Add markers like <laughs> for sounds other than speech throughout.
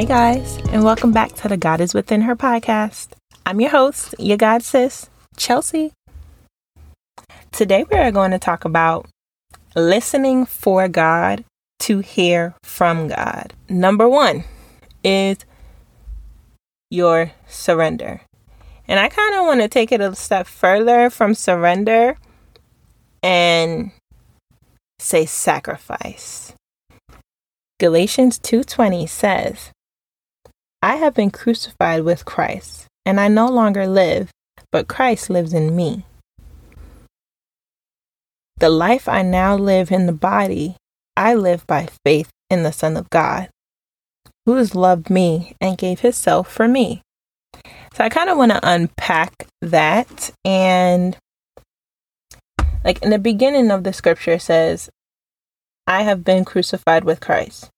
Hey guys, and welcome back to the God is Within Her podcast. I'm your host, your God sis, Chelsea. Today we are going to talk about listening for God to hear from God. Number one is your surrender. And I kind of want to take it a step further from surrender and say sacrifice. Galatians 2:20 says, I have been crucified with Christ, and I no longer live, but Christ lives in me. The life I now live in the body, I live by faith in the Son of God, who has loved me and gave himself for me. So I kind of want to unpack that and like in the beginning of the scripture says, I have been crucified with Christ.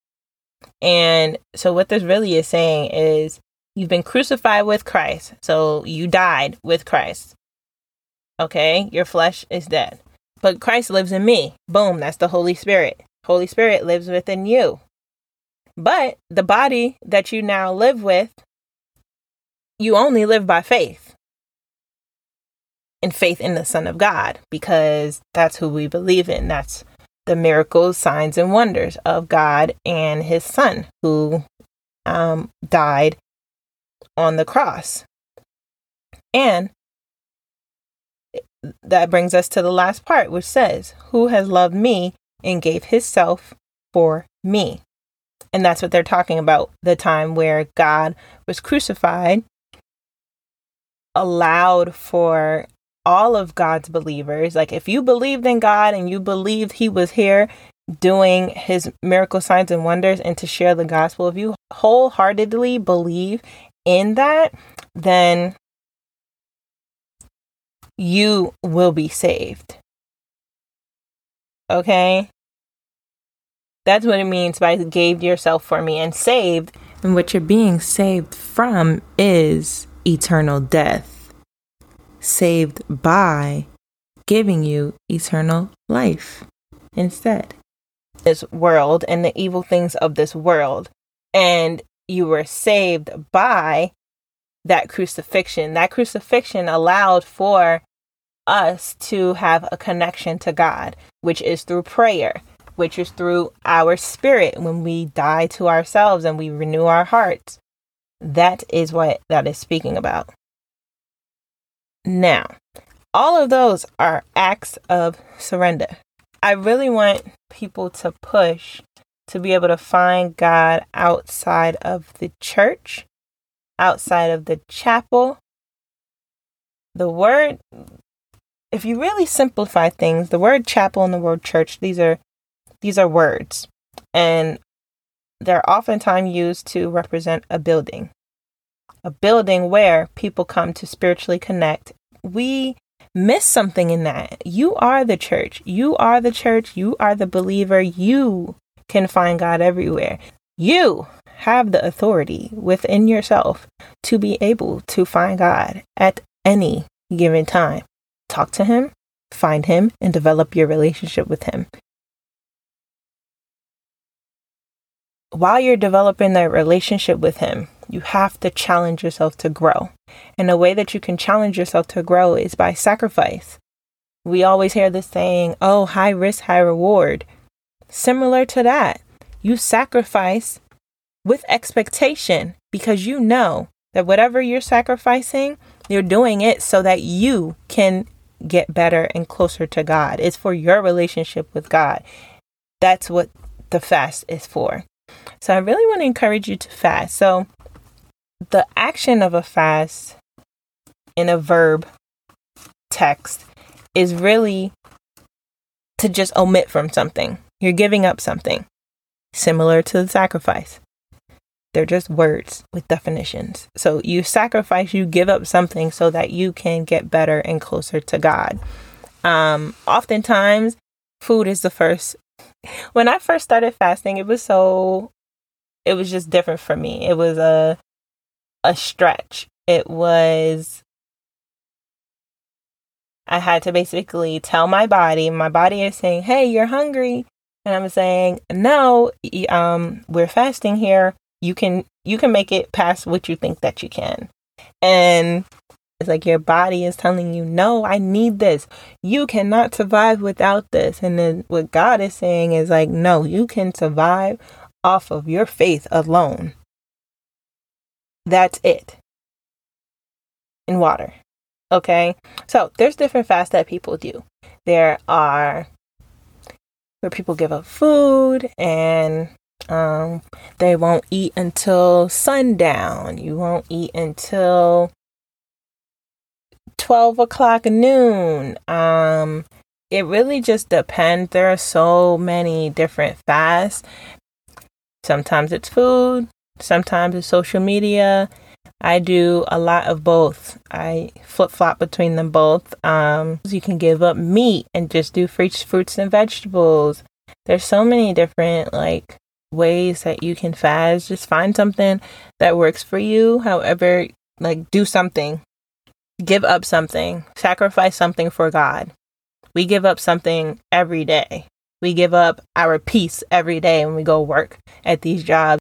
And so, what this really is saying is you've been crucified with Christ. So, you died with Christ. Okay? Your flesh is dead. But Christ lives in me. Boom. That's the Holy Spirit. Holy Spirit lives within you. But the body that you now live with, you only live by faith. And faith in the Son of God, because that's who we believe in. That's the miracles, signs, and wonders of God and his son who um, died on the cross. And that brings us to the last part, which says, Who has loved me and gave himself for me? And that's what they're talking about the time where God was crucified, allowed for all of God's believers. Like if you believed in God and you believed he was here doing his miracle signs and wonders and to share the gospel, if you wholeheartedly believe in that, then you will be saved. Okay? That's what it means by gave yourself for me and saved. And what you're being saved from is eternal death saved by giving you eternal life instead. This world and the evil things of this world. And you were saved by that crucifixion. That crucifixion allowed for us to have a connection to God, which is through prayer, which is through our spirit when we die to ourselves and we renew our hearts. That is what that is speaking about. Now, all of those are acts of surrender. I really want people to push to be able to find God outside of the church, outside of the chapel. The word, if you really simplify things, the word chapel and the word church, these are these are words. And they're oftentimes used to represent a building a building where people come to spiritually connect. We miss something in that. You are the church. You are the church. You are the believer. You can find God everywhere. You have the authority within yourself to be able to find God at any given time. Talk to Him, find Him, and develop your relationship with Him. While you're developing that relationship with Him, you have to challenge yourself to grow. And the way that you can challenge yourself to grow is by sacrifice. We always hear this saying, oh, high risk, high reward. Similar to that, you sacrifice with expectation because you know that whatever you're sacrificing, you're doing it so that you can get better and closer to God. It's for your relationship with God. That's what the fast is for. So I really want to encourage you to fast. So the action of a fast in a verb text is really to just omit from something. You're giving up something, similar to the sacrifice. They're just words with definitions. So you sacrifice, you give up something so that you can get better and closer to God. Um, oftentimes, food is the first. <laughs> When I first started fasting, it was so, it was just different for me. It was a a stretch. It was I had to basically tell my body, my body is saying, "Hey, you're hungry." And I'm saying, "No, um we're fasting here. You can you can make it past what you think that you can. And it's like your body is telling you, no, I need this. You cannot survive without this. And then what God is saying is like, no, you can survive off of your faith alone. That's it. In water. Okay. So there's different fasts that people do. There are where people give up food and um, they won't eat until sundown. You won't eat until 12 o'clock noon. Um, it really just depends. There are so many different fasts. Sometimes it's food, sometimes it's social media. I do a lot of both. I flip flop between them both. Um, you can give up meat and just do fruits, fruits and vegetables. There's so many different like ways that you can fast. Just find something that works for you. However, like do something give up something, sacrifice something for God. We give up something every day. We give up our peace every day when we go work at these jobs.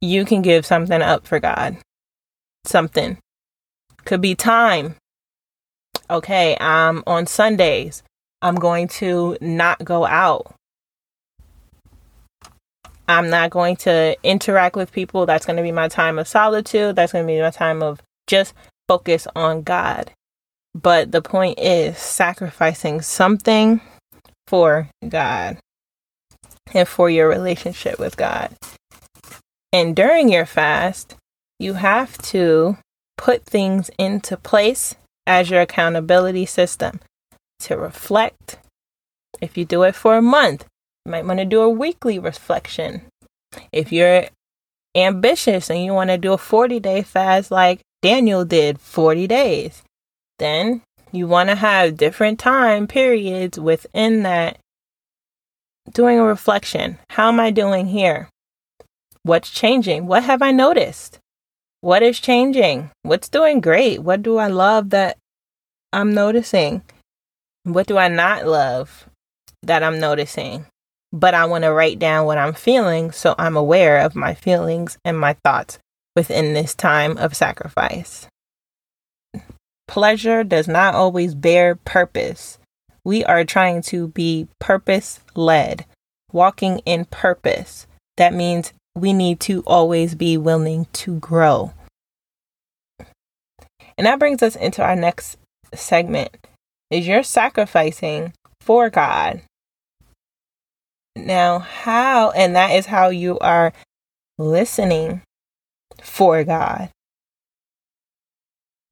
You can give something up for God. Something. Could be time. Okay, um on Sundays, I'm going to not go out. I'm not going to interact with people. That's going to be my time of solitude. That's going to be my time of just focus on God. But the point is sacrificing something for God and for your relationship with God. And during your fast, you have to put things into place as your accountability system to reflect. If you do it for a month, you might want to do a weekly reflection. If you're ambitious and you want to do a 40 day fast like Daniel did 40 days. Then you want to have different time periods within that doing a reflection. How am I doing here? What's changing? What have I noticed? What is changing? What's doing great? What do I love that I'm noticing? What do I not love that I'm noticing? But I want to write down what I'm feeling so I'm aware of my feelings and my thoughts within this time of sacrifice. Pleasure does not always bear purpose. We are trying to be purpose led, walking in purpose. That means we need to always be willing to grow. And that brings us into our next segment. Is you're sacrificing for God. Now, how, and that is how you are listening for God.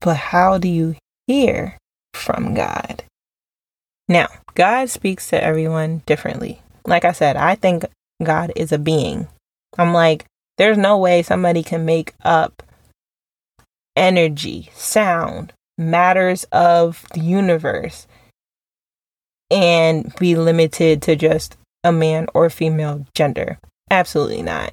But how do you hear from God? Now, God speaks to everyone differently. Like I said, I think God is a being. I'm like, there's no way somebody can make up energy, sound, matters of the universe and be limited to just a man or female gender. Absolutely not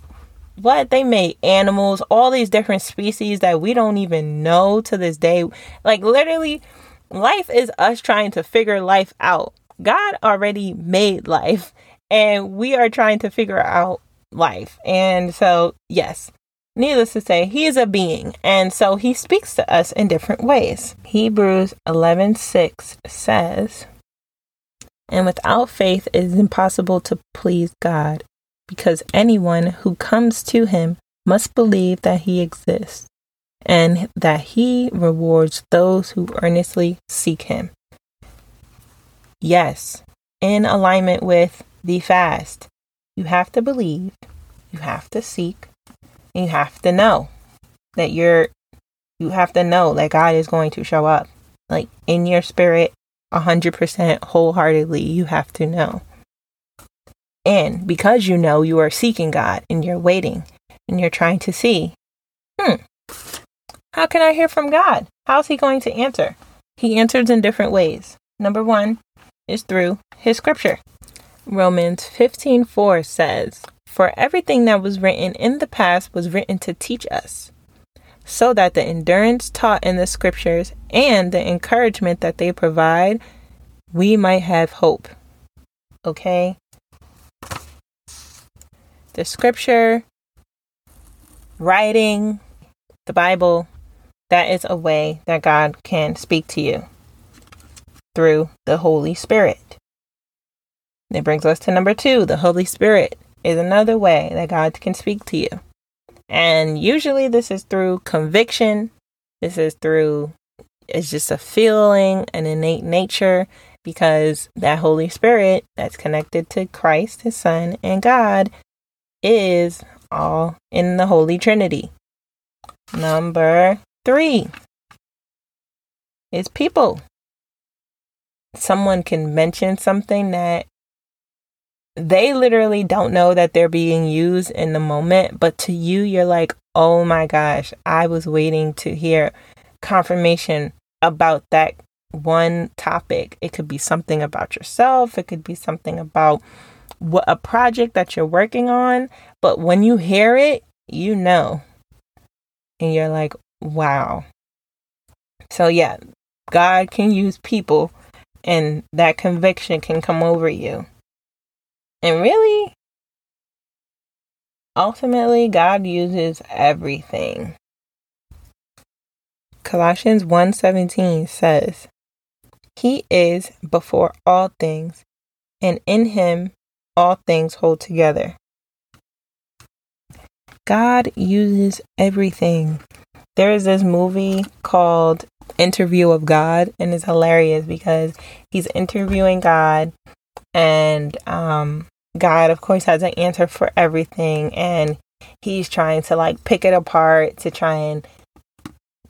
what? They made animals all these different species that we don't even know to this day. Like literally life is us trying to figure life out. God already made life and we are trying to figure out life. And so yes needless to say he is a being and so he speaks to us in different ways. Hebrews 11 6 says and without faith it is impossible to please god because anyone who comes to him must believe that he exists and that he rewards those who earnestly seek him. Yes, in alignment with the fast, you have to believe, you have to seek, and you have to know that you're you have to know that God is going to show up. Like in your spirit, 100% wholeheartedly, you have to know. And because you know you are seeking God and you're waiting and you're trying to see, hmm, how can I hear from God? How's He going to answer? He answers in different ways. Number one is through His scripture. Romans 15:4 says, "For everything that was written in the past was written to teach us, so that the endurance taught in the scriptures and the encouragement that they provide, we might have hope." Okay? The scripture writing, the Bible, that is a way that God can speak to you through the Holy Spirit. It brings us to number two the Holy Spirit is another way that God can speak to you. And usually this is through conviction, this is through, it's just a feeling, an innate nature, because that Holy Spirit that's connected to Christ, His Son, and God is all in the Holy Trinity. Number three is people. Someone can mention something that they literally don't know that they're being used in the moment, but to you, you're like, oh my gosh, I was waiting to hear confirmation about that one topic. It could be something about yourself, it could be something about a project that you're working on, but when you hear it, you know. And you're like, wow. So yeah, God can use people and that conviction can come over you. And really, ultimately, God uses everything. Colossians 1:17 says, "He is before all things, and in him all things hold together." God uses everything. There is this movie called Interview of God, and it's hilarious because he's interviewing God and um, God, of course, has an answer for everything, and he's trying to like pick it apart to try and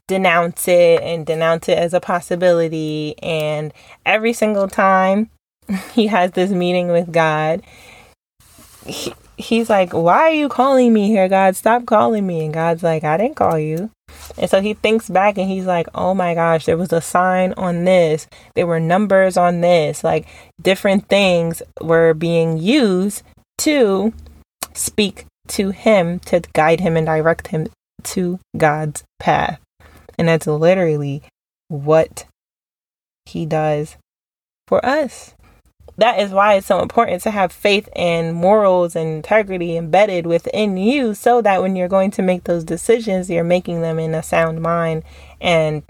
denounce it and denounce it as a possibility. And every single time <laughs> he has this meeting with God, he, he's like, Why are you calling me here, God? Stop calling me. And God's like, I didn't call you. And so he thinks back and he's like, oh my gosh, there was a sign on this. There were numbers on this. Like different things were being used to speak to him, to guide him and direct him to God's path. And that's literally what he does for us that is why it's so important to have faith and morals and integrity embedded within you so that when you're going to make those decisions you're making them in a sound mind and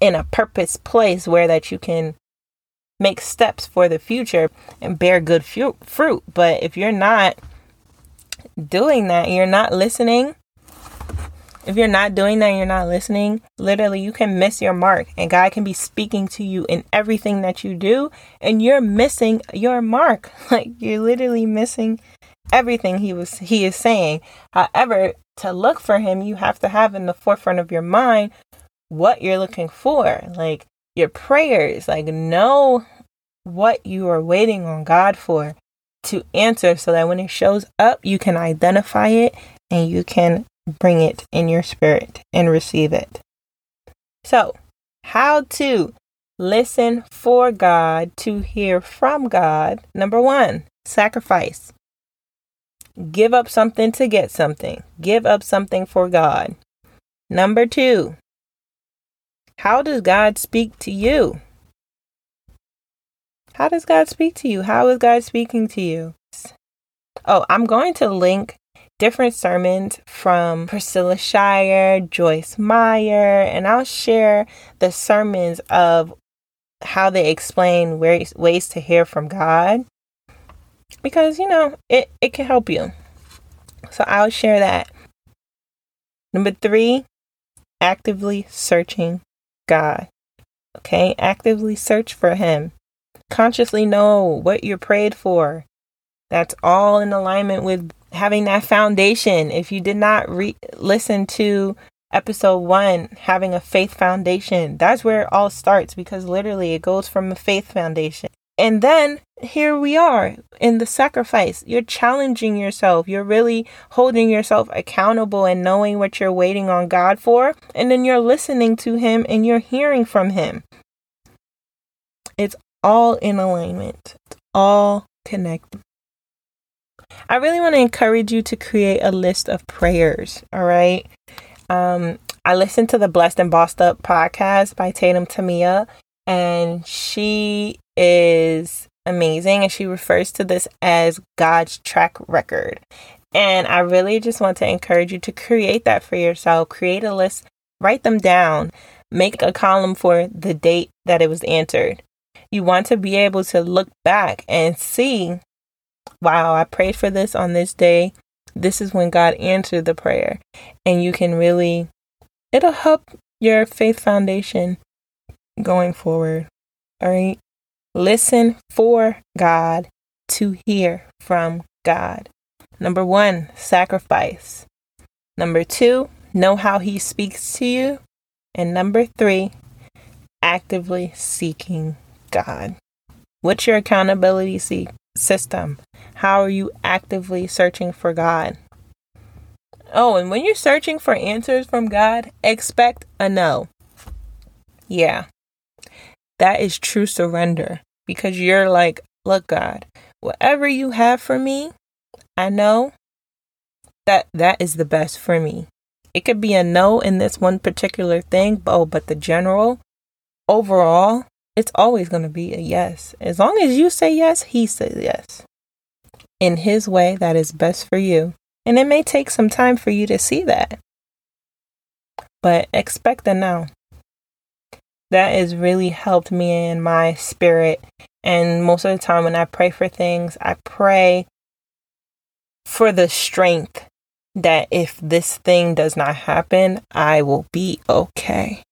in a purpose place where that you can make steps for the future and bear good fu- fruit. But if you're not doing that you're not listening if you're not doing that, you're not listening, literally, you can miss your mark. And God can be speaking to you in everything that you do, and you're missing your mark. <laughs> Like you're literally missing everything he was he is saying. However, to look for him, you have to have in the forefront of your mind what you're looking for. Like your prayers, like know what you are waiting on God for to answer so that when it shows up, you can identify it and you can bring it in your spirit and receive it. So, how to listen for God to hear from God? Number one, sacrifice. Give up something to get something. Give up something for God. Number two, how does God speak to you? How does God speak to you? How is God speaking to you? Oh, I'm going to link different sermons from Priscilla Shirer, Joyce Meyer, and I'll share the sermons of how they explain ways, ways to hear from God because you know it, it can help you. So I'll share that. Number three, actively searching God. Okay, actively search for Him. Consciously know what you're prayed for. That's all in alignment with having that foundation. If you did not re- listen to episode one, having a faith foundation, that's where it all starts because literally it goes from a faith foundation. And then here we are in the sacrifice. You're challenging yourself. You're really holding yourself accountable and knowing what you're waiting on God for. And then you're listening to Him and you're hearing from Him. It's all in alignment, it's all connected. I really want to encourage you to create a list of prayers. All right. Um, I listened to the Blessed and Bossed Up podcast by Tatum Temia, and she is amazing. And she refers to this as God's track record. And I really just want to encourage you to create that for yourself. Create a list, write them down, make a column for the date that it was answered. You want to be able to look back and see, wow, I prayed for this on this day. This is when God answered the prayer. And you can really, it'll help your faith foundation going forward. All right. Listen for God to hear from God. Number one, sacrifice. Number two, know how He speaks to you. And number three, actively seeking God. What's your accountability see- system? How are you actively searching for God? Oh, and when you're searching for answers from God, expect a no. Yeah. That is true surrender because you're like, look, God, whatever you have for me, I know that that is the best for me. It could be a no in this one particular thing, but, oh, but the general, overall, it's always going to be a yes. As long as you say yes, he says yes. In his way that is best for you. And it may take some time for you to see that. But expect the no. That has really helped me in my spirit. And most of the time when I pray for things, I pray for the strength that if this thing does not happen, I will be okay.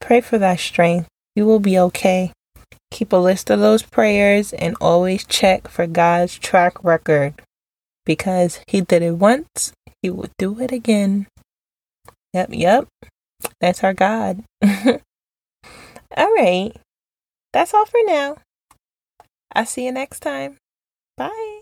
Pray for that strength. You will be okay. Keep a list of those prayers and always check for God's track record because He did it once, He will do it again. Yep, yep. That's our God. <laughs> all right. That's all for now. I'll see you next time. Bye.